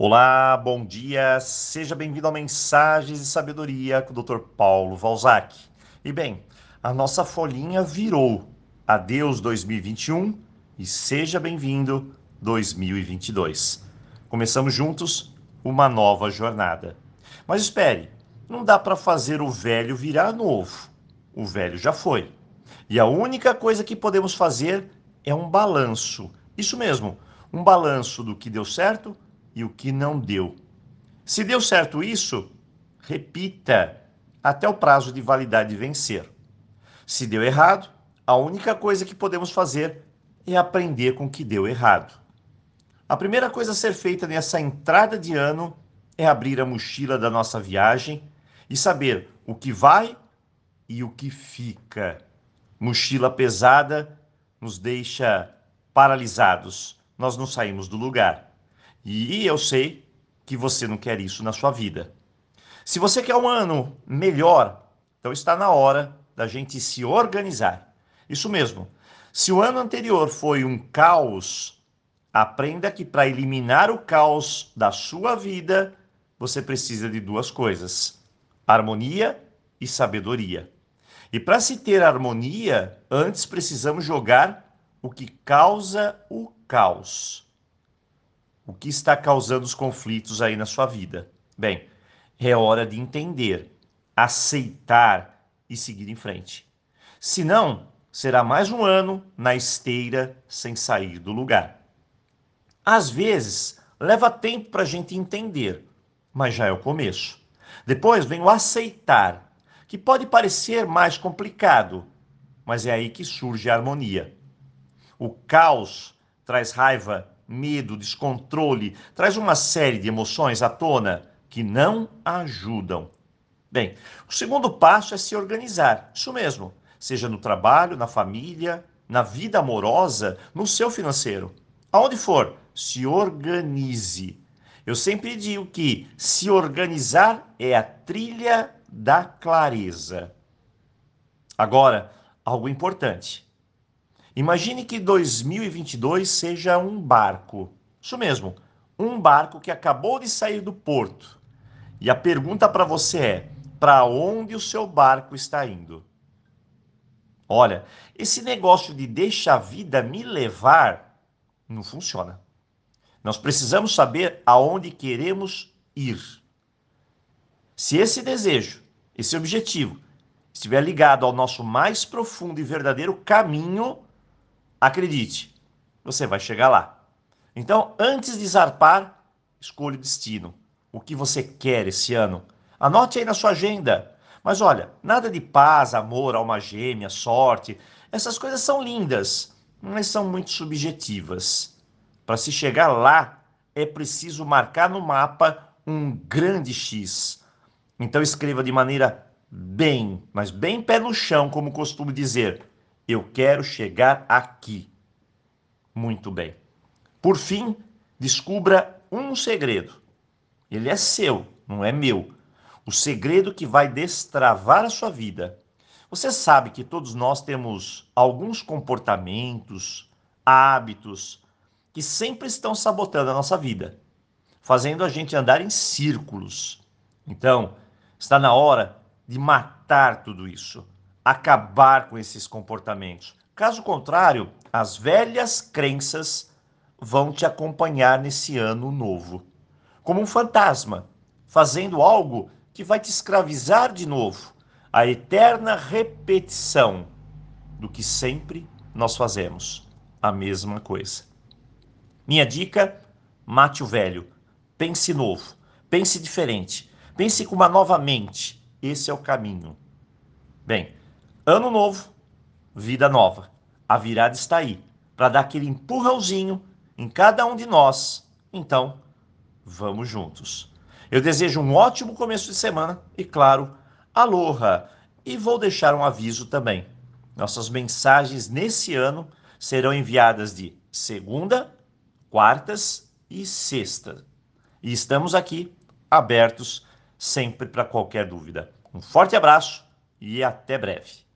Olá, bom dia, seja bem-vindo a Mensagens de Sabedoria com o Dr. Paulo Valzac. E bem, a nossa folhinha virou. Adeus 2021 e seja bem-vindo 2022. Começamos juntos uma nova jornada. Mas espere, não dá para fazer o velho virar novo. O velho já foi. E a única coisa que podemos fazer é um balanço. Isso mesmo, um balanço do que deu certo e o que não deu. Se deu certo isso, repita até o prazo de validade vencer. Se deu errado, a única coisa que podemos fazer é aprender com o que deu errado. A primeira coisa a ser feita nessa entrada de ano é abrir a mochila da nossa viagem e saber o que vai e o que fica. Mochila pesada nos deixa paralisados, nós não saímos do lugar. E eu sei que você não quer isso na sua vida. Se você quer um ano melhor, então está na hora da gente se organizar. Isso mesmo. Se o ano anterior foi um caos, aprenda que para eliminar o caos da sua vida, você precisa de duas coisas: harmonia e sabedoria. E para se ter harmonia, antes precisamos jogar o que causa o caos. O que está causando os conflitos aí na sua vida? Bem, é hora de entender, aceitar e seguir em frente. Senão, será mais um ano na esteira sem sair do lugar. Às vezes, leva tempo para a gente entender, mas já é o começo. Depois vem o aceitar, que pode parecer mais complicado, mas é aí que surge a harmonia. O caos traz raiva medo, descontrole, traz uma série de emoções à tona que não ajudam. Bem, o segundo passo é se organizar, isso mesmo, seja no trabalho, na família, na vida amorosa, no seu financeiro. Aonde for, se organize. Eu sempre digo que se organizar é a trilha da clareza. Agora, algo importante. Imagine que 2022 seja um barco. Isso mesmo, um barco que acabou de sair do porto. E a pergunta para você é: para onde o seu barco está indo? Olha, esse negócio de deixa a vida me levar não funciona. Nós precisamos saber aonde queremos ir. Se esse desejo, esse objetivo, estiver ligado ao nosso mais profundo e verdadeiro caminho, Acredite, você vai chegar lá. Então, antes de zarpar, escolha o destino. O que você quer esse ano? Anote aí na sua agenda. Mas olha, nada de paz, amor, alma gêmea, sorte. Essas coisas são lindas, mas são muito subjetivas. Para se chegar lá, é preciso marcar no mapa um grande X. Então escreva de maneira bem, mas bem pé no chão, como costumo dizer. Eu quero chegar aqui. Muito bem. Por fim, descubra um segredo. Ele é seu, não é meu. O segredo que vai destravar a sua vida. Você sabe que todos nós temos alguns comportamentos, hábitos que sempre estão sabotando a nossa vida, fazendo a gente andar em círculos. Então, está na hora de matar tudo isso acabar com esses comportamentos. Caso contrário, as velhas crenças vão te acompanhar nesse ano novo, como um fantasma, fazendo algo que vai te escravizar de novo, a eterna repetição do que sempre nós fazemos, a mesma coisa. Minha dica: mate o velho, pense novo, pense diferente, pense com uma nova mente. Esse é o caminho. Bem, Ano novo, vida nova. A virada está aí para dar aquele empurrãozinho em cada um de nós. Então, vamos juntos. Eu desejo um ótimo começo de semana e, claro, aloha! E vou deixar um aviso também. Nossas mensagens nesse ano serão enviadas de segunda, quartas e sexta. E estamos aqui abertos sempre para qualquer dúvida. Um forte abraço e até breve.